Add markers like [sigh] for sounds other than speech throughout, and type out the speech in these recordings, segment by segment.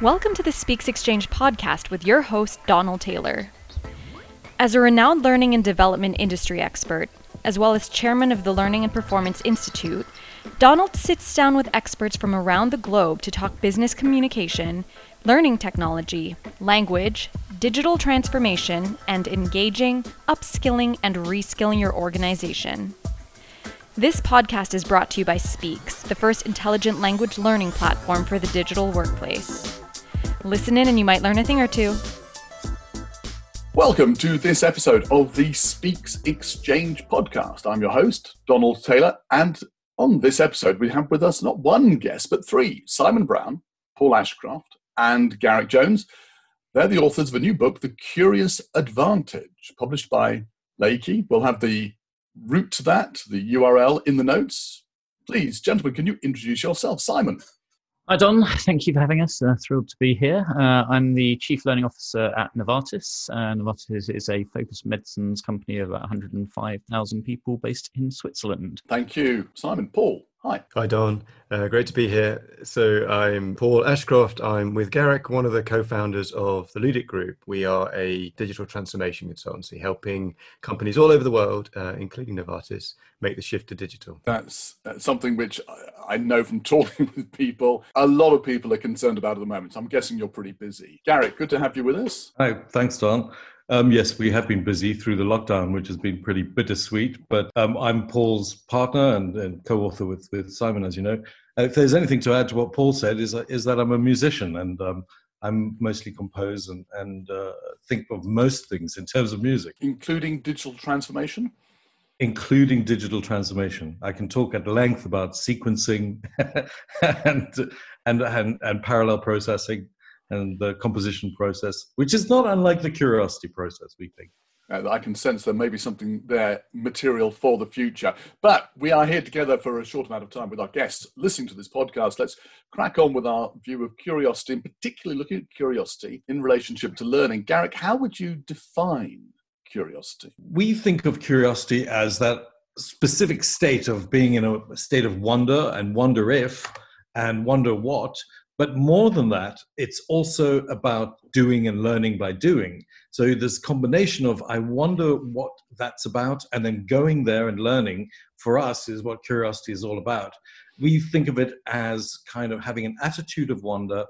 Welcome to the Speexx Exchange podcast with your host, Donald Taylor. As a renowned learning and development industry expert, as well as chairman of the Learning and Performance Institute, Donald sits down with experts from around the globe to talk business communication, learning technology, language, digital transformation, and engaging, upskilling, and reskilling your organization. This podcast is brought to you by Speexx, the first intelligent language learning platform for the digital workplace. Listen in and you might learn a thing or two. Welcome to this episode of the Speexx Exchange podcast. I'm your host, Donald Taylor, and on this episode, we have with us not one guest, but three Simon Brown, Paul Ashcroft, and Garrick Jones. They're the authors of a new book, The Curious Advantage, published by Laiki. We'll have the route to that, the URL in the notes. Please, gentlemen, can you introduce yourself? Simon. Hi, Don. [laughs] Thank you for having us. Uh, thrilled to be here. Uh, I'm the Chief Learning Officer at Novartis. Uh, Novartis is a focused medicines company of about 105,000 people based in Switzerland. Thank you, Simon. Paul. Hi. Hi, Don. Uh, great to be here. So, I'm Paul Ashcroft. I'm with Garrick, one of the co founders of the Ludic Group. We are a digital transformation consultancy helping companies all over the world, uh, including Novartis, make the shift to digital. That's, that's something which I know from [laughs] talking with people, a lot of people are concerned about at the moment. So, I'm guessing you're pretty busy. Garrick, good to have you with us. Hi, thanks, Don. Um, yes, we have been busy through the lockdown, which has been pretty bittersweet. But um, I'm Paul's partner and, and, co-author with, with Simon, as you know. Uh, if there's anything to add to what Paul said, is is that I'm a musician and um, I'm mostly compose and, and uh, think of most things in terms of music, including digital transformation. Including digital transformation, I can talk at length about sequencing [laughs] and, and and and parallel processing and the composition process, which is not unlike the curiosity process, we think. Uh, I can sense there may be something there, material for the future. But we are here together for a short amount of time with our guests listening to this podcast. Let's crack on with our view of curiosity, and particularly looking at curiosity in relationship to learning. Garrick, how would you define curiosity? We think of curiosity as that specific state of being in a state of wonder and wonder if and wonder what but more than that, it's also about doing and learning by doing. So this combination of I wonder what that's about, and then going there and learning for us is what curiosity is all about. We think of it as kind of having an attitude of wonder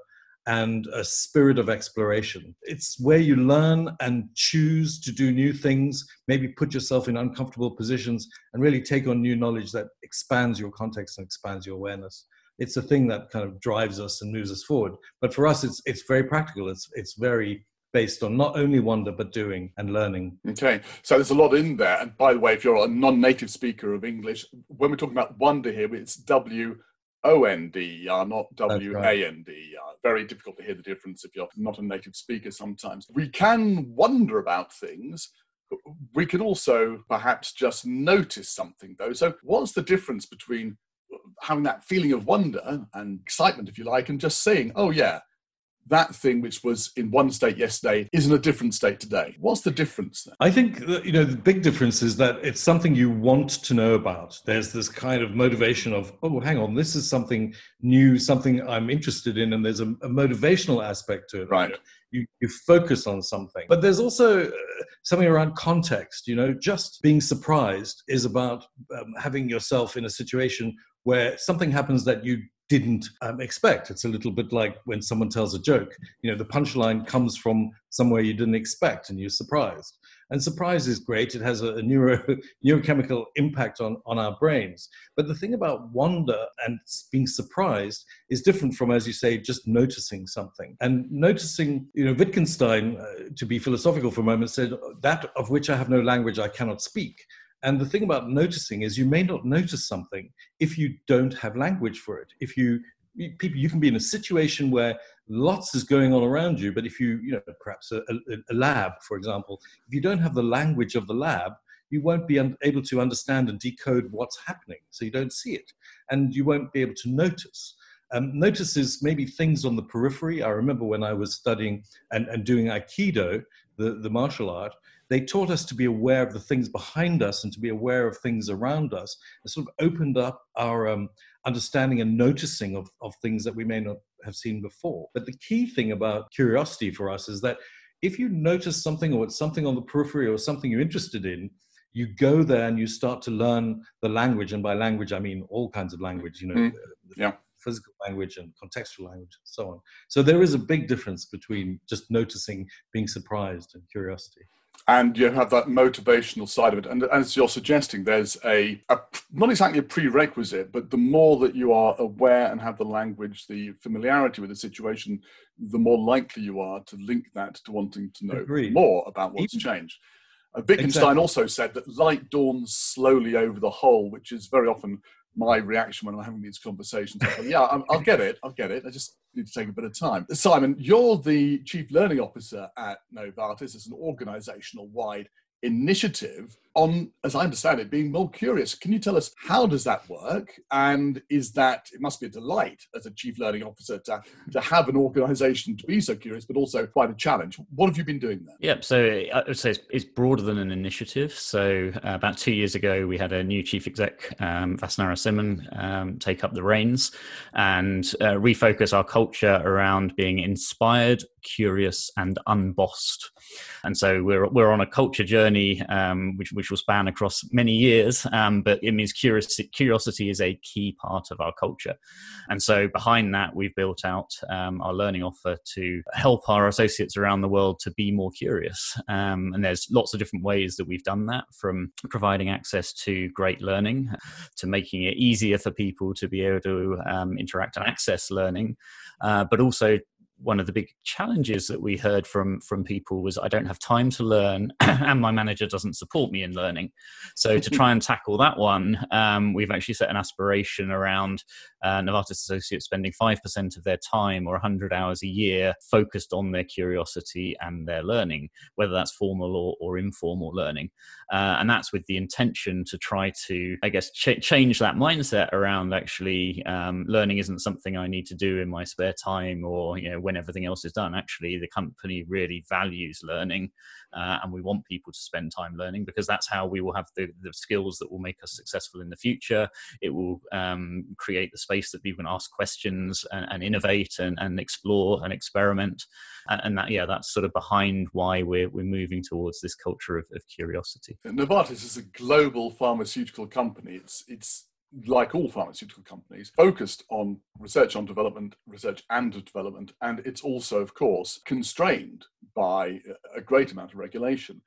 and a spirit of exploration. It's where you learn and choose to do new things, maybe put yourself in uncomfortable positions, and really take on new knowledge that expands your context and expands your awareness it's a thing that kind of drives us and moves us forward. But for us, it's it's very practical. It's it's very based on not only wonder but doing and learning. Okay, so there's a lot in there. And by the way, if you're a non-native speaker of English, when we're talking about wonder here, it's W O N D, uh, not W A N D. Very difficult to hear the difference if you're not a native speaker sometimes. We can wonder about things. We can also perhaps just notice something though. So, what's the difference between having that feeling of wonder and excitement, if you like, and just saying, oh, yeah, that thing which was in one state yesterday is in a different state today. What's the difference then? I think that, you know the big difference is that it's something you want to know about. There's this kind of motivation of, oh, hang on, this is something new, something I'm interested in, and there's a, a motivational aspect to it. Right. You, you focus on something, but there's also uh, something around context. You know, just being surprised is about um, having yourself in a situation where something happens that you didn't um, expect. It's a little bit like when someone tells a joke. You know, the punchline comes from somewhere you didn't expect and you're surprised. And surprise is great. It has a, neuro, [laughs] neurochemical impact on, on our brains. But the thing about wonder and being surprised is different from, as you say, just noticing something. And noticing, you know, Wittgenstein, uh, to be philosophical for a moment, said, that of which I have no language, I cannot speak. And the thing about noticing is you may not notice something if you don't have language for it. If you people you can be in a situation where lots is going on around you, but if you you know perhaps a, a, lab, for example, if you don't have the language of the lab, you won't be able to understand and decode what's happening. So you don't see it, and you won't be able to notice. Um, notices maybe things on the periphery. I remember when I was studying and, and doing Aikido, the, the martial art, they taught us to be aware of the things behind us and to be aware of things around us. It sort of opened up our um, understanding and noticing of, of things that we may not have seen before. But the key thing about curiosity for us is that if you notice something or it's something on the periphery or something you're interested in, you go there and you start to learn the language. And by language, I mean all kinds of language, you know, mm. yeah. physical language and contextual language and so on. So there is a big difference between just noticing, being surprised, and curiosity and you have that motivational side of it. And as you're suggesting, there's a, a, not exactly a prerequisite, but the more that you are aware and have the language, the familiarity with the situation, the more likely you are to link that to wanting to know Agreed. more about what's Even, changed. Uh, Wittgenstein exactly. also said that light dawns slowly over the whole, which is very often my reaction when I'm having these conversations. Yeah, i will get it. I'll get it. I just need to take a bit of time. Simon, you're the chief learning officer at Novartis. It's an organizational wide initiative on, as I understand it, being more curious. Can you tell us how does that work? And is that it must be a delight as a chief learning officer to, to have an organization to be so curious, but also quite a challenge. What have you been doing there? Yep. So I would say it's, it's broader than an initiative. So uh, about two years ago, we had a new chief exec, um, Vas Narasimhan, um, take up the reins and uh, refocus our culture around being inspired, curious, and unbossed. And so we're we're on a culture journey, um, which which will span across many years. Um, but it means curiosity, curiosity is a key part of our culture. And so behind that, we've built out um, our learning offer to help our associates around the world to be more curious. Um, and there's lots of different ways that we've done that from providing access to great learning to making it easier for people to be able to um, interact and access learning, uh, but also one of the big challenges that we heard from from people was I don't have time to learn [clears throat] and my manager doesn't support me in learning. So to [laughs] try and tackle that one, um, we've actually set an aspiration around uh, Novartis associates spending five percent of their time or 100 hours a year focused on their curiosity and their learning, whether that's formal or, or informal learning, uh, and that's with the intention to try to I guess ch- change that mindset around actually um, learning isn't something I need to do in my spare time or you know when everything else is done. Actually, the company really values learning, uh, and we want people to spend time learning because that's how we will have the, the skills that will make us successful in the future. It will um, create the space that people can ask questions and, and innovate and, and, explore and experiment. And, and, that, yeah, that's sort of behind why we're, we're moving towards this culture of, of curiosity. Novartis is a global pharmaceutical company. It's, it's like all pharmaceutical companies, focused on research on development, research and development, and it's also, of course, constrained by a great amount of regulation.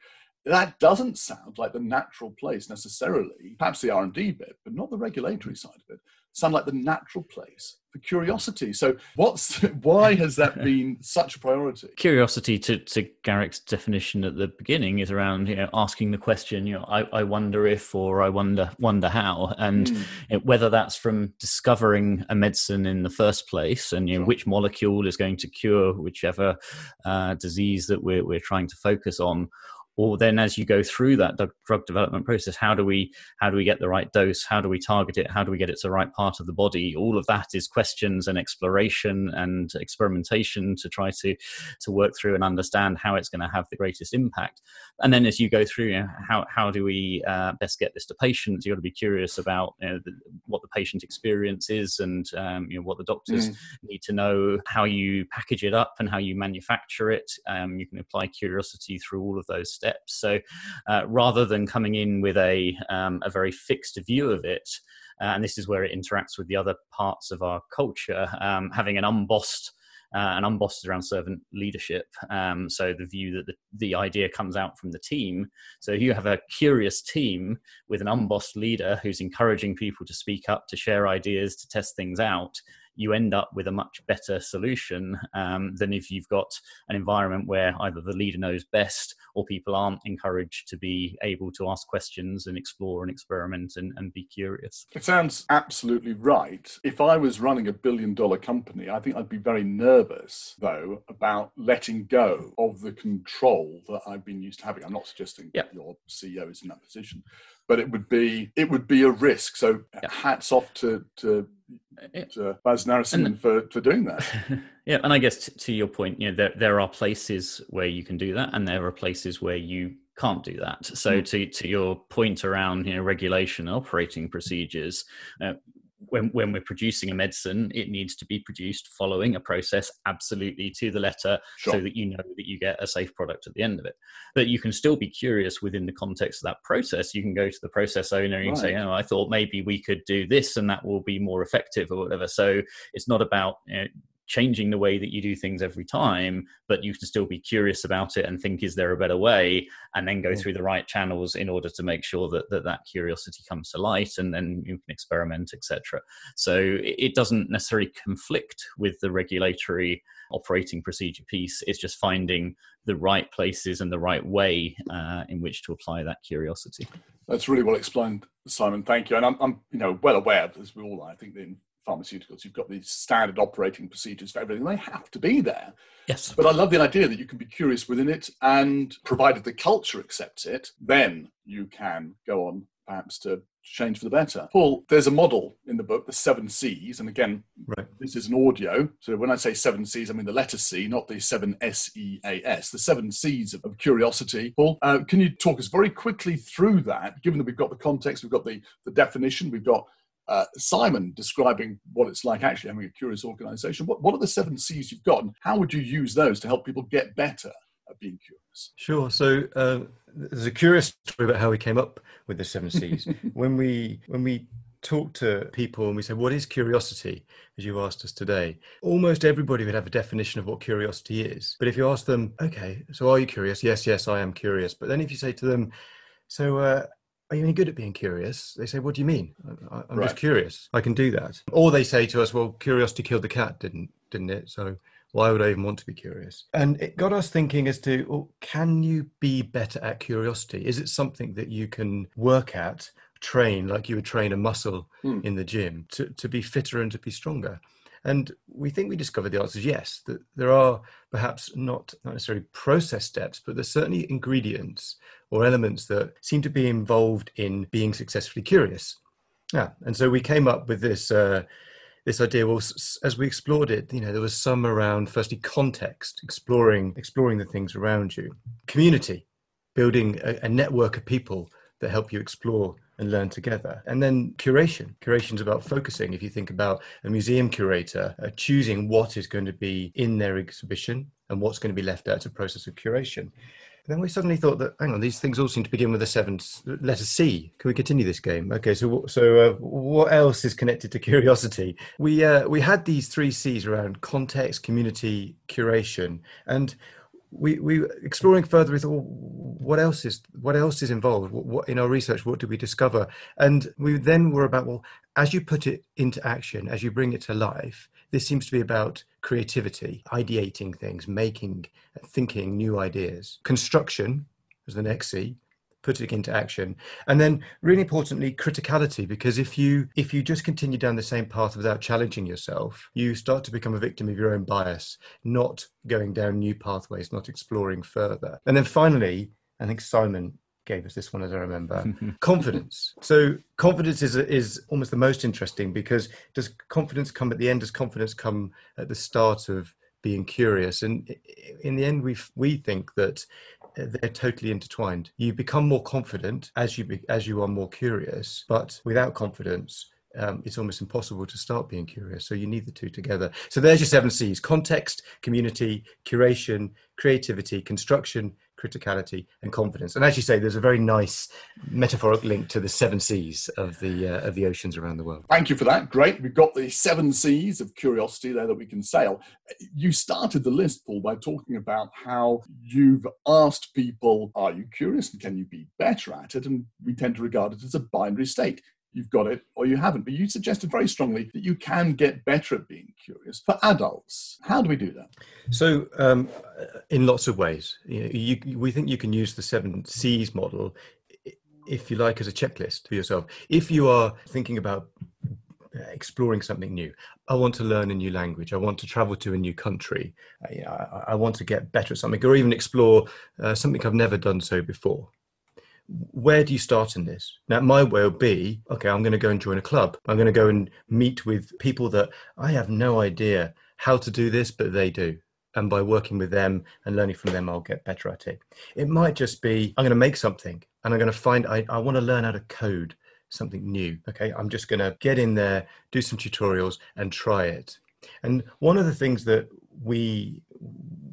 That doesn't sound like the natural place necessarily, perhaps the R&D bit, but not the regulatory side of it, sound like the natural place for curiosity. So, what's [laughs] why has that [laughs] been such a priority? Curiosity, to, to Garrick's definition at the beginning, is around you know asking the question, you know, I, I wonder if or I wonder wonder how, and mm. whether that's from discovering a medicine in the first place, and you know, which molecule is going to cure whichever uh, disease that we're we're trying to focus on, or then as you go through that drug development process how do we how do we get the right dose? How do we target it? How do we get it to the right part of the body? All of that is questions and exploration and experimentation to try to to work through and understand how it's going to have the greatest impact. And then as you go through you know, how how do we uh, best get this to patients? You've got to be curious about you know, the, what the patient experience is and um, you know what the doctors mm. need to know how you package it up and how you manufacture it. Um, you can apply curiosity through all of those steps. So uh, rather than coming in with a, um, a very fixed view of it, uh, and this is where it interacts with the other parts of our culture, um, having an unbossed uh, unbossed around servant leadership. Um, so the view that the, the idea comes out from the team. So you have a curious team with an unbossed leader who's encouraging people to speak up, to share ideas, to test things out you end up with a much better solution um, than if you've got an environment where either the leader knows best or people aren't encouraged to be able to ask questions and explore and experiment and, and be curious. It sounds absolutely right. If I was running a billion dollar company, I think I'd be very nervous, though, about letting go of the control that I've been used to having. I'm not suggesting that your CEO is in that position, but it would be it would be a risk. So yep. hats off to to uh, Vas Narasimhan for, for doing that. [laughs] yeah, and I guess t- to your point, you know, there there are places where you can do that, and there are places where you can't do that. So mm. to to your point around you know regulation operating procedures, uh, when, when we're producing a medicine, it needs to be produced following a process absolutely to the letter sure. so that you know that you get a safe product at the end of it. But you can still be curious within the context of that process. You can go to the process owner and right. say, Oh, I thought maybe we could do this and that will be more effective or whatever. So it's not about you know, changing the way that you do things every time, but you can still be curious about it and think, is there a better way? And then go mm. through the right channels in order to make sure that that, that curiosity comes to light and then you can experiment, etc. So it doesn't necessarily conflict with the regulatory operating procedure piece. It's just finding the right places and the right way uh, in which to apply that curiosity. That's really well explained, Simon. Thank you. And I'm, I'm you know, well aware, as we all are, I think, in pharmaceuticals. You've got these standard operating procedures for everything. They have to be there. Yes. But I love the idea that you can be curious within it, and provided the culture accepts it, then you can go on perhaps to change for the better. Paul, there's a model in the book, the seven C's. And again, right. this is an audio. So when I say seven C's, I mean the letter C, not the seven S E A S, the seven C's of, of curiosity. Paul, uh, can you talk us very quickly through that, given that we've got the context, we've got the, the definition, we've got uh, Simon describing what it's like actually having a curious organization. What, what are the seven C's you've got, and how would you use those to help people get better at being curious? Sure. So uh, there's a curious story about how we came up with the seven C's. [laughs] when we when we talk to people and we say, What is curiosity? as you asked us today, almost everybody would have a definition of what curiosity is. But if you ask them, Okay, so are you curious? Yes, yes, I am curious. But then if you say to them, So, uh, are you any good at being curious? They say, what do you mean? I, am right. just curious. I can do that. Or they say to us, well, curiosity killed the cat, didn't didn't it? So why would I even want to be curious? And it got us thinking as to, well, can you be better at curiosity? Is it something that you can work at, train like you would train a muscle mm. in the gym to, to be fitter and to be stronger? And we think we discovered the answer is yes, that there are perhaps not, not necessarily process steps, but there's certainly ingredients or elements that seem to be involved in being successfully curious. Yeah, and so we came up with this uh, this idea. Well, as we explored it, you know, there was some around firstly context, exploring exploring the things around you, community, building a, a network of people that help you explore and learn together. And then curation. Curation is about focusing. If you think about a museum curator uh, choosing what is going to be in their exhibition and what's going to be left out to process of curation. Then we suddenly thought that hang on, these things all seem to begin with a seven letter C. Can we continue this game? Okay, so so uh, what else is connected to [laughs] curiosity? We uh, we had these three C's around context, community, curation, and we we exploring further with well, what else is what else is involved what, what, in our research what did we discover and we then were about well as you put it into action as you bring it to life this seems to be about creativity ideating things making thinking new ideas. Construction is the next c putting into action. And then really importantly criticality because if you if you just continue down the same path without challenging yourself you start to become a victim of your own bias not going down new pathways not exploring further. And then finally i think simon gave us this one as I remember. [laughs] confidence. So confidence is is almost the most interesting because does confidence come at the end? Does confidence come at the start of being curious? And in the end, we we think that they're totally intertwined. You become more confident as you be, as you are more curious, but without confidence, um, it's almost impossible to start being curious. So you need the two together. So there's your seven C's: context, community, curation, creativity, construction, criticality, and confidence. And as you say, there's a very nice metaphoric link to the seven seas of the uh, of the oceans around the world. Thank you for that. Great. We've got the seven seas of curiosity there that we can sail. You started the list, Paul, by talking about how you've asked people, "Are you curious, and can you be better at it?" And we tend to regard it as a binary state you've got it or you haven't. But you suggested very strongly that you can get better at being curious. For adults, how do we do that? So, um, in lots of ways, you, you, we think you can use the seven C's model, if you like, as a checklist for yourself. If you are thinking about exploring something new. I want to learn a new language. I want to travel to a new country. I, I, I want to get better at something, or even explore uh, something I've never done so before where do you start in this? Now, my way will be okay, I'm going to go and join a club. I'm going to go and meet with people that I have no idea how to do this, but they do. And by working with them and learning from them, I'll get better at it. It might just be I'm going to make something and I'm going to find I, I want to learn how to code something new. Okay, I'm just going to get in there, do some tutorials, and try it. And one of the things that we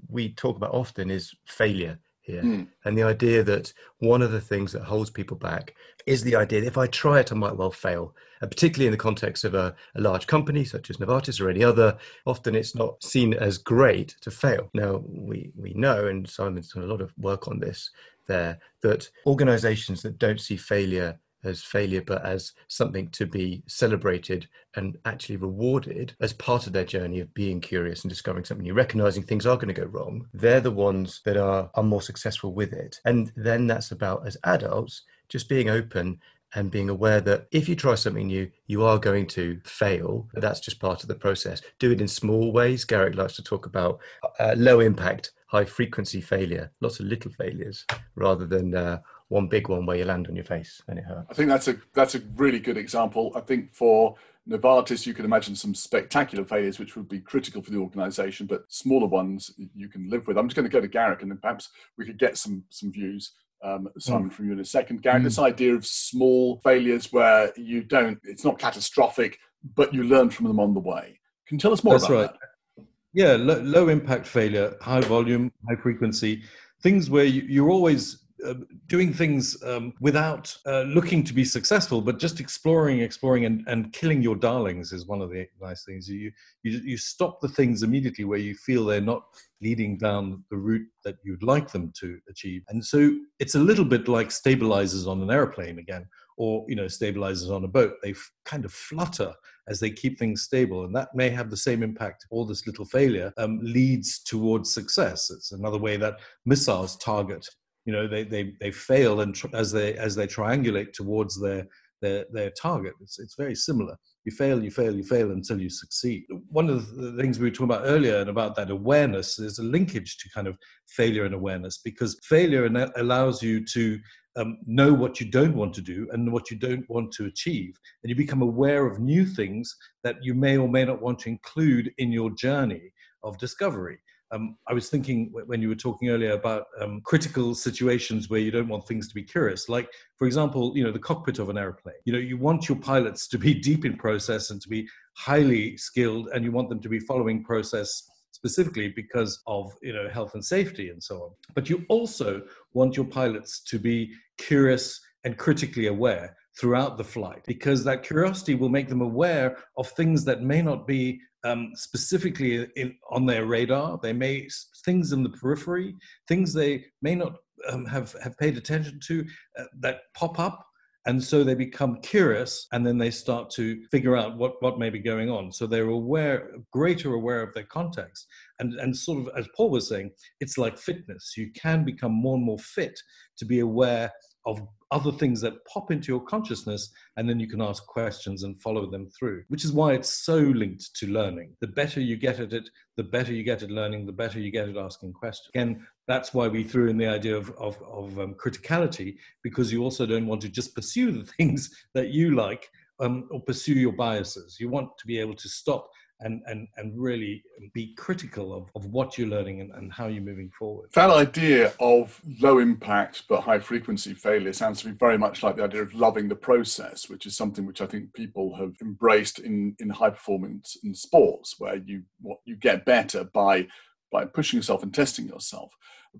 we talk about often is failure here. Mm. And the idea that one of the things that holds people back is the idea that if I try it, I might well fail. And particularly in the context of a, a, large company such as Novartis or any other, often it's not seen as great to fail. Now, we, we know, and Simon's done a lot of work on this there, that organizations that don't see failure as failure, but as something to be celebrated and actually rewarded as part of their journey of being curious and discovering something new, recognizing things are going to go wrong, they're the ones that are, are more successful with it. And then that's about, as adults, just being open and being aware that if you try something new, you are going to fail. That's just part of the process. Do it in small ways. Garrick likes to talk about uh, low impact, high frequency failure, lots of little failures rather than uh, one big one where you land on your face and it hurts. I think that's a that's a really good example. I think for Novartis, you can imagine some spectacular failures which would be critical for the organisation, but smaller ones you can live with. I'm just going to go to Garrick, and then perhaps we could get some some views. Um, Simon, mm. from you in a second. Garrick, mm. this idea of small failures where you don't, it's not catastrophic, but you learn from them on the way. Can you tell us more That's about right. that? Yeah, low, low, impact failure, high volume, high frequency, things where you, you're always uh, doing things um, without uh, looking to be successful, but just exploring, exploring, and, and killing your darlings is one of the nice things. You, you you stop the things immediately where you feel they're not leading down the route that you'd like them to achieve, and so it's a little bit like stabilizers on an airplane again, or you know stabilizers on a boat. They f- kind of flutter as they keep things stable, and that may have the same impact. All this little failure um, leads towards success. It's another way that missiles target you know they they, they fail and tr- as they as they triangulate towards their their their target. It's it's very similar. You fail you fail you fail until you succeed. One of the things we were talking about earlier and about that awareness is a linkage to kind of failure and awareness because failure allows you to um, know what you don't want to do and what you don't want to achieve. And you become aware of new things that you may or may not want to include in your journey of discovery um, I was thinking when you were talking earlier about um, critical situations where you don't want things to be curious, like for example, you know, the cockpit of an airplane. You know, you want your pilots to be [laughs] deep in process and to be highly skilled, and you want them to be following process specifically because of you know health and safety and so on. But you also want your pilots to be curious and critically aware throughout the flight because that curiosity will make them aware of things that may not be um, specifically in, on their radar. They may things in the periphery, things they may not um, have have paid attention to uh, that pop up. And so they become curious, and then they start to figure out what, what may be going on. So they're aware, greater aware of their context, and and sort of as Paul was saying, it's like fitness. You can become more and more fit to be aware of other things that pop into your consciousness and then you can ask questions and follow them through which is why it's so linked to learning. The better you get at it the better you get at learning the better you get at asking questions. Again that's why we threw in the idea of, of, of um, criticality because you also don't want to just pursue the [laughs] things that you like um, or pursue your biases. You want to be able to stop and and and really be critical of, of what you're learning and, and how you're moving forward. That idea of low impact but high frequency failure sounds to me very much like the idea of loving the process, which is something which I think people have embraced in, in high performance in sports, where you what you get better by by pushing yourself and testing yourself.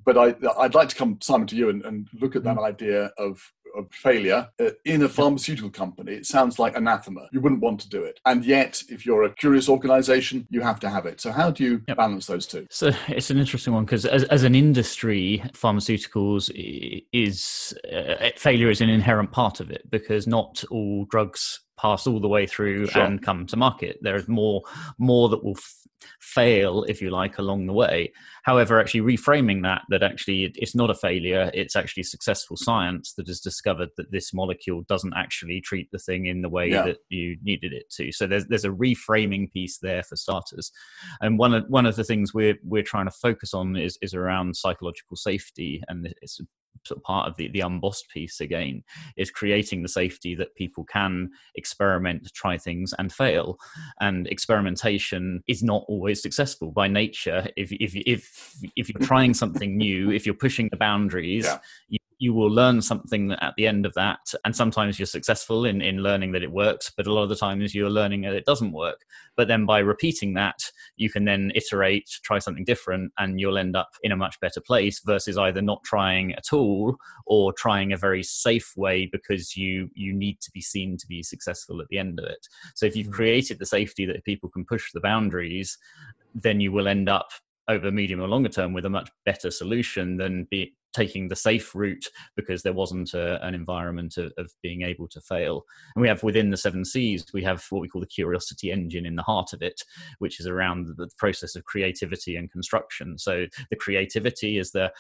But I, I'd like to come, Simon, to you and, and look at that mm. idea of of failure uh, in a pharmaceutical company, it sounds like anathema. You wouldn't want to do it. And yet, if you're a curious organization, you have to have it. So, how do you yep. balance those two? So, it's an interesting one because as, as an industry, pharmaceuticals is uh, failure is an inherent part of it because not all drugs pass all the way through sure. and come to market. There is more more that will fail, if you like, along the way. However, actually reframing that that actually it's not a failure; it's actually successful science that has discovered that this molecule doesn't actually treat the thing in the way yeah. that you needed it to. So there's there's a reframing piece there for starters, and one of one of the things we're we're trying to focus on is is around psychological safety, and it's sort of part of the, the unbossed piece again is creating the safety that people can experiment try things and fail and experimentation is not always successful by nature if if if, if you're trying something new if you're pushing the boundaries yeah. you, you will learn something at the end of that and sometimes you're successful in, in learning that it works but a lot of the times you're learning that it doesn't work but then by repeating that you can then iterate try something different and you'll end up in a much better place versus either not trying at all or trying a very safe way because you you need to be seen to be successful at the end of it so if you've mm. created the safety that people can push the boundaries then you will end up over medium or longer term with a much better solution than be, taking the safe route because there wasn't a, an environment of, of, being able to fail. And we have within the seven C's, we have what we call the curiosity engine in the heart of it, which is around the, process of creativity and construction. So the creativity is the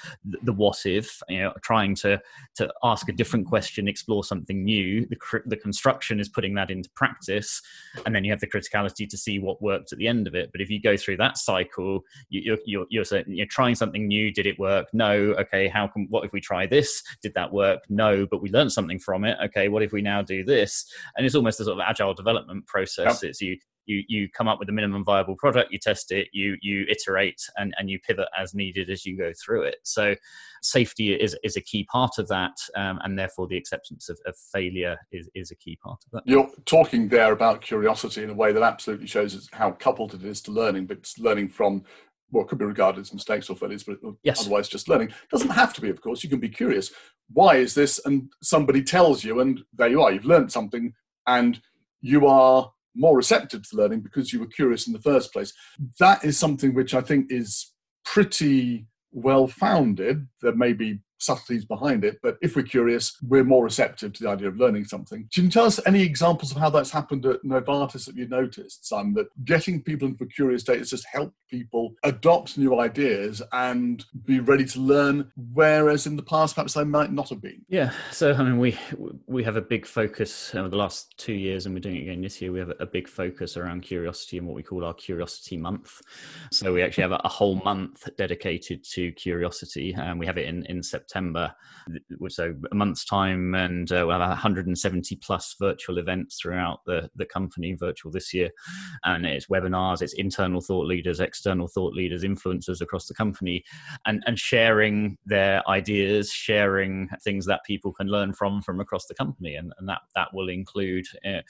the what if, you know, trying to to ask a different question, explore something new. The, the construction is putting that into practice, and then you have the criticality to see what worked at the end of it. But if you go through that cycle, you, you're you're, you're, you're trying something new. Did it work? No. Okay. How how can what if we try this? Did that work? No but we learned something from it. Okay what if we now do this? And it's almost a sort of agile development process. Yep. it's you you you come up with a minimum viable product you test it you you iterate and and you pivot as needed as you go through it. So safety is is a key part of that um, and therefore the acceptance of, of, failure is is a key part of that. You're talking there about curiosity in a way that absolutely shows us how coupled it is to learning but learning from what could be regarded as mistakes or failures, but yes. otherwise just learning. Doesn't have to be, of course. You can be curious. Why is this? And somebody tells you, and there you are. You've learned something, and you are more receptive to learning because you were curious in the first place. That is something which I think is pretty well founded. There may be subtleties behind it. But if we're curious, we're more receptive to the idea of learning something. Can you tell us any examples of how that's happened at Novartis that you noticed, Simon, that getting people into a curious state has just helped people adopt new ideas and be ready to learn, whereas in the past perhaps they might not have been? Yeah. So, I mean, we we have a big focus over the last two years, and we're doing it again this year. We have a big focus around curiosity and what we call our Curiosity Month. So, we actually have a whole month dedicated to curiosity, and we have it in, in September September, so a month's time, and uh, we'll have 170 plus virtual events throughout the, the company, virtual this year. And it's webinars, it's internal thought leaders, external thought leaders, influencers across the company, and, and sharing their ideas, sharing things that people can learn from from across the company. And, and that, that will include uh,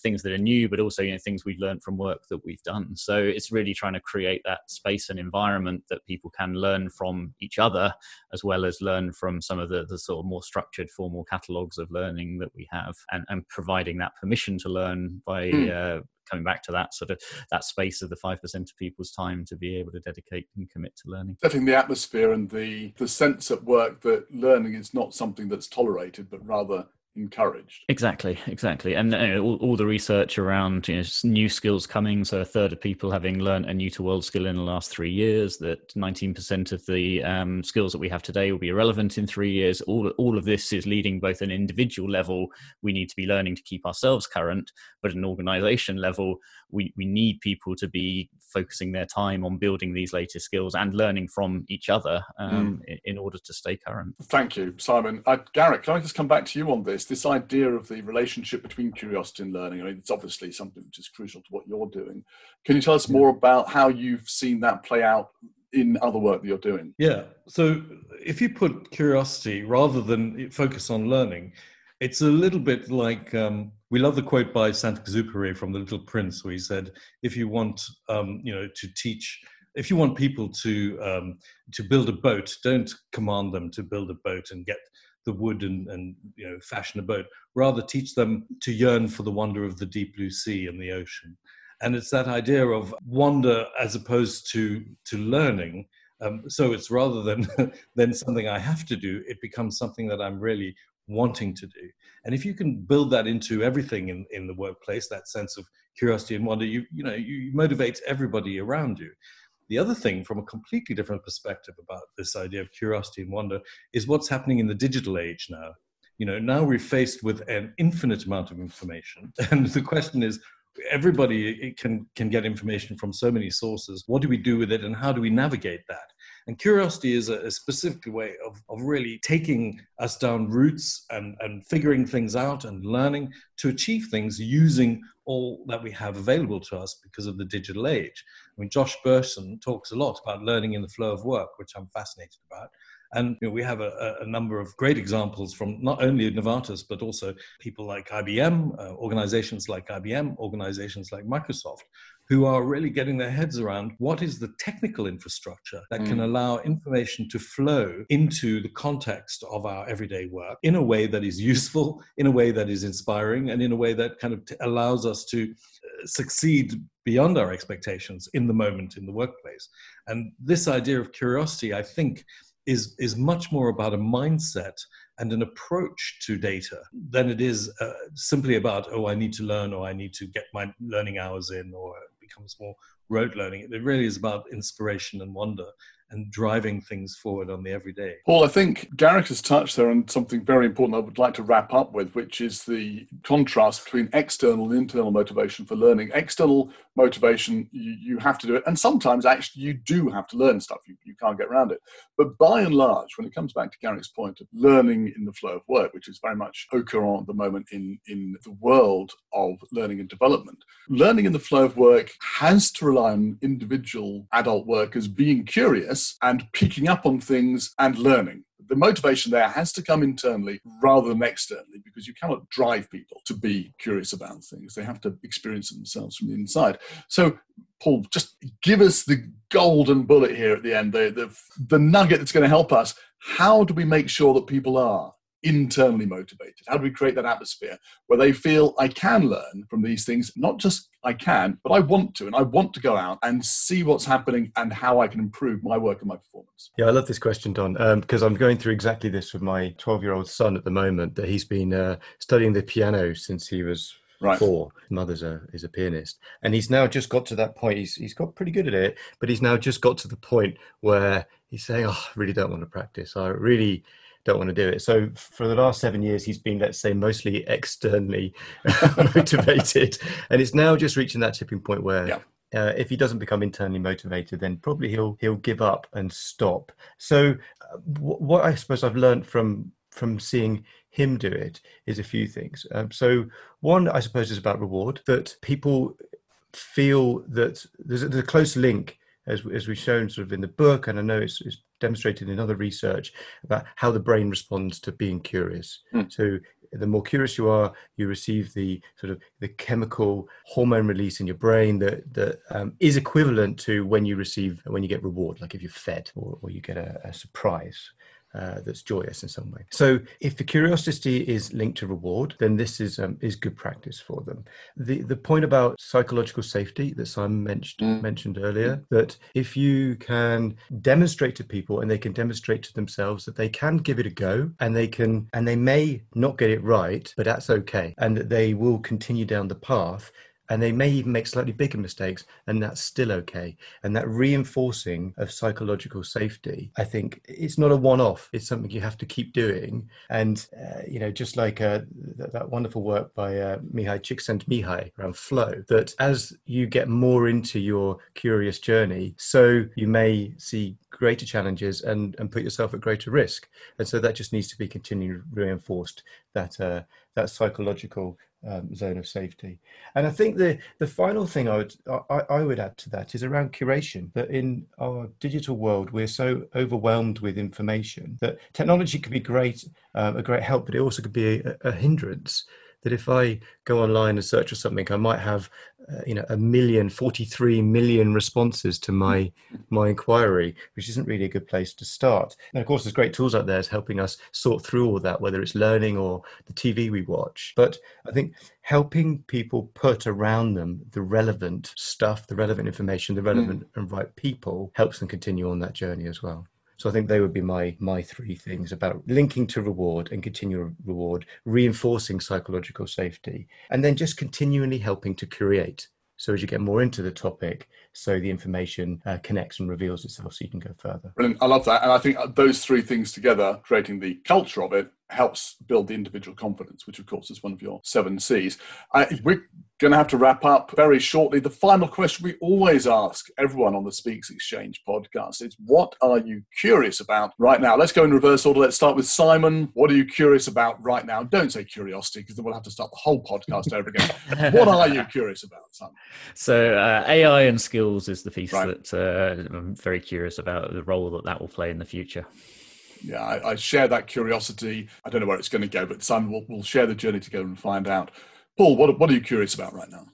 things that are new, but also you know, things we've learned from work that we've done. So it's really trying to create that space and environment that people can learn from each other as well as learn from some of the, the sort of more structured formal catalogues of learning that we have and, and providing that permission to learn by mm. uh, coming back to that sort of that space of the 5% of people's time to be able to dedicate and commit to learning setting the atmosphere and the the sense at work that learning is not something that's tolerated but rather encouraged. Exactly, exactly, and you know, all, all, the research around you know, new skills coming. So a third of people having learned a new to world skill in the last three years. That nineteen percent of the um, skills that we have today will be irrelevant in three years. All all of this is leading both an individual level. We need to be learning to keep ourselves current, but at an organisation level, we we need people to be focusing their time on building these latest skills and learning from each other um, mm. in, in, order to stay current. Thank you, Simon. Uh, Gareth, can I just come back to you on this? This idea of the relationship between curiosity and learning. I mean, it's obviously something which is crucial to what you're doing. Can you tell us more about how you've seen that play out in other work that you're doing? Yeah. So if you put curiosity rather than focus on learning, it's a little bit like um, we love the quote by Saint-Exupéry from The Little Prince, where he said, "If you want, um, you know, to teach." If you want people to um, to build a boat, don't command them to build a boat and get the wood and, and you know fashion a boat. Rather, teach them to yearn for the wonder of the deep blue sea and the ocean. And it's that idea of wonder as opposed to to learning. Um, so it's rather than [laughs] than something I have to do, it becomes something that I'm really wanting to do. And if you can build that into everything in, in the workplace, that sense of curiosity and wonder, you you know you motivate everybody around you. The other thing, from a completely different perspective about this idea of curiosity and wonder, is what's happening in the digital age now. You know, now we're faced with an infinite amount of information, [laughs] and the question is, everybody can can get information from so many sources. What do we do with it, and how do we navigate that? And curiosity is a, a, specific way of, of really taking us down routes and, and figuring things out and learning to achieve things using all that we have available to us because of the digital age. I mean, Josh Bersin talks a lot about learning in the flow of work, which I'm fascinated about. And you know, we have a, a, number of great examples from not only Novartis, but also people like IBM, uh, organizations like IBM, organizations like Microsoft, who are really getting their heads around what is the technical infrastructure that mm. can allow information to flow into the context of our everyday work in a way that is useful, in a way that is inspiring, and in a way that kind of t- allows us to uh, succeed beyond our expectations in the moment in the workplace. And this idea of curiosity, I think, is, is much more about a mindset and an approach to data than it is uh, simply about, oh, I need to learn or I need to get my learning hours in or becomes more rote learning. It really is about inspiration and wonder and driving things forward on the everyday. Paul, I think Garrick has touched there on something very important I would like to wrap up with, which is the contrast between external and internal motivation for learning. External motivation, you, you have to do it, and sometimes actually you do have to learn stuff, you, you can't get around it. But by and large, when it comes back to Garrick's point of learning in the flow of work, which is very much au courant at the moment in, in the world of learning and development, learning in the flow of work has to rely on individual adult workers being curious and picking up on things and learning. The motivation there has to come internally rather than externally because you cannot drive people to be curious about things. They have to experience themselves from the inside. So, Paul, just give us the golden bullet here at the end, the, the, the nugget that's going to help us. How do we make sure that people are internally motivated? How do we create that atmosphere where they feel I can learn from these things? Not just I can, but I want to, and I want to go out and see what's happening and how I can improve my work and my performance. Yeah, I love this question, Don, because um, I'm going through exactly this with my 12 year old son at the moment. That he's been uh, studying the piano since he was right. four. Mother's a is a pianist, and he's now just got to that point. He's he's got pretty good at it, but he's now just got to the point where he's saying, "Oh, I really don't want to practice. I really." Don't want to do it. So for the last seven years, he's been, let's say, mostly externally [laughs] motivated, and it's now just reaching that tipping point where. Yeah. Uh, if he doesn't become internally motivated, then probably he'll he'll give up and stop. So, uh, w- what I suppose I've learned from from seeing him do it is a few things. Um, so, one I suppose is about reward that people feel that there's a, there's a close link as, as we've shown sort of in the book, and I know it's, it's demonstrated in other research about how the brain responds to being curious. Mm. So the more curious you are, you receive the sort of the chemical hormone release in your brain that that um, is equivalent to when you receive when you get reward, like if you're fed or, or you get a, a surprise uh, that's joyous in some way. So if the curiosity is linked to reward, then this is um, is good practice for them. The the point about psychological safety that Simon mentioned mm. mentioned earlier, that if you can demonstrate to people and they can demonstrate to themselves that they can give it a go and they can and they may not get it right, but that's okay, and that they will continue down the path and they may even make slightly bigger mistakes and that's still okay. And that reinforcing of psychological safety i think it's not a one-off. It's something you have to keep doing. And uh, you know just like uh, th- that wonderful work by uh, Mihaly Csikszentmihalyi around flow that as you get more into your curious journey so you may see greater challenges and and put yourself at greater risk. And so that just needs to be continually reinforced that uh, that psychological um, zone of safety. And I think the the final thing I would I, I, would add to that is around curation. That in our digital world we're so overwhelmed with information that technology could be great, um, a great help, but it also could be a, a hindrance that if I go online and search for something, I might have, uh, you know, a million, 43 million responses to my [laughs] my inquiry, which isn't really a good place to start. And of course, there's great tools out there helping us sort through all that, whether it's learning or the TV we watch. But I think helping people put around them the relevant stuff, the relevant information, the relevant mm. and right people helps them continue on that journey as well. So I think they would be my my three things about linking to reward and continual reward, reinforcing psychological safety, and then just continually helping to create. So as you get more into the topic, so the information uh, connects and reveals itself, so you can go further. Brilliant. I love that, and I think those three things together, creating the culture of it, helps build the individual confidence, which of course is one of your seven C's. Uh, we're going to have to wrap up very shortly. The final question we always ask everyone on the Speexx Exchange podcast is what are you curious about right now? Let's go in reverse order. Let's start with Simon. What are you curious about right now? Don't say curiosity because then we'll have to start the whole podcast over again. [laughs] what are you curious about, Simon? So, uh, AI and skills is the piece right. that uh, I'm very curious about the role that that will play in the future. yeah, I, I, share that curiosity. I don't know where it's going to go, but Simon will we'll share the journey together and find out. Paul, what, what are you curious about right now?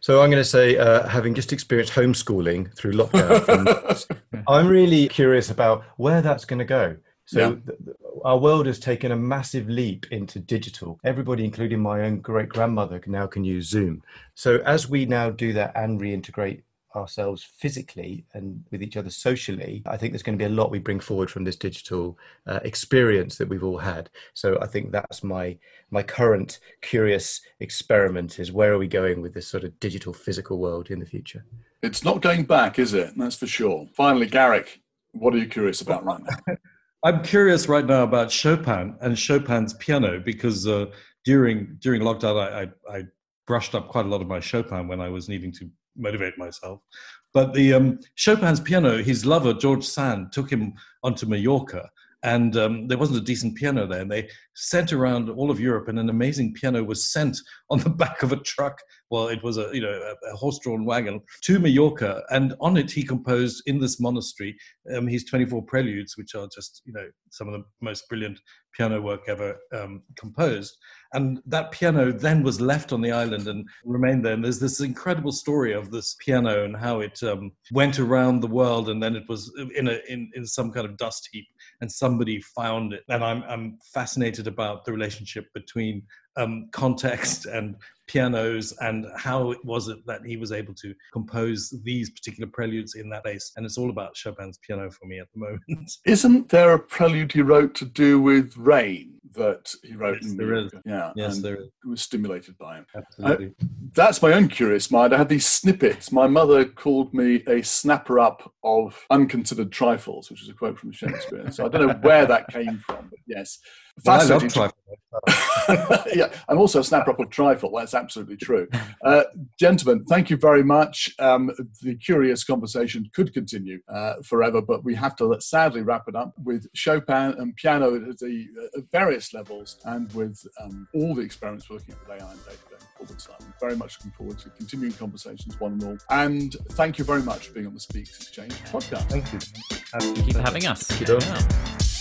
So I'm going to say, uh, having just experienced homeschooling through lockdown, [laughs] I'm really curious about where that's going to go. So yeah. th- our world has taken a massive leap into digital. Everybody, including my own great grandmother, now can use Zoom. So as we now do that and reintegrate ourselves physically and with each other socially, I think there's going to be a lot we bring forward from this digital uh, experience that we've all had. So I think that's my my current curious experiment: is where are we going with this sort of digital physical world in the future? It's not going back, is it? That's for sure. Finally, Garrick, what are you curious about right now? [laughs] I'm curious right now about Chopin and Chopin's piano because uh, during during lockdown, I, I, I brushed up quite a lot of my Chopin when I was needing to motivate myself. But the um, Chopin's piano, his lover George Sand took him onto Mallorca, and um, there wasn't a decent piano there. And they sent around all of Europe, and an amazing piano was sent [laughs] on the back of a truck. Well, it was a you know a, a horse-drawn wagon to Mallorca, and on it he composed in this monastery um, his 24 preludes, which are just you know some of the most brilliant piano work ever um, composed. And that piano then was left on the island and remained there. And there's this incredible story of this piano and how it um, went around the world, and then it was in a in, in some kind of dust heap, and somebody found it. And I'm I'm fascinated about the relationship between um, context [laughs] and pianos and how it was it that he was able to compose these particular preludes in that place. And it's all about Chopin's piano for me at the moment. [laughs] Isn't there a prelude he wrote to do with rain? That he wrote yes, in there is. Yeah, yes, there is. was stimulated by him. Absolutely. Uh, that's my own curious mind. I had these snippets. My mother called me a snapper up of unconsidered trifles, which is a quote from Shakespeare. so I don't know where that came from, but yes. Fascinating. [laughs] Well, yeah, I'm also a snapper up of trifle. That's absolutely true. [laughs] Uh, gentlemen, thank you very much. Um, the curious conversation could continue uh, forever, but we have to sadly wrap it up with Chopin and piano at the uh, various levels and with um, all the experiments we're looking at with AI and data going all the time. Very much looking forward to continuing conversations, one and all. And thank you very much for being on the Speexx Exchange podcast. Thank you. Thank you for having us. Thank you.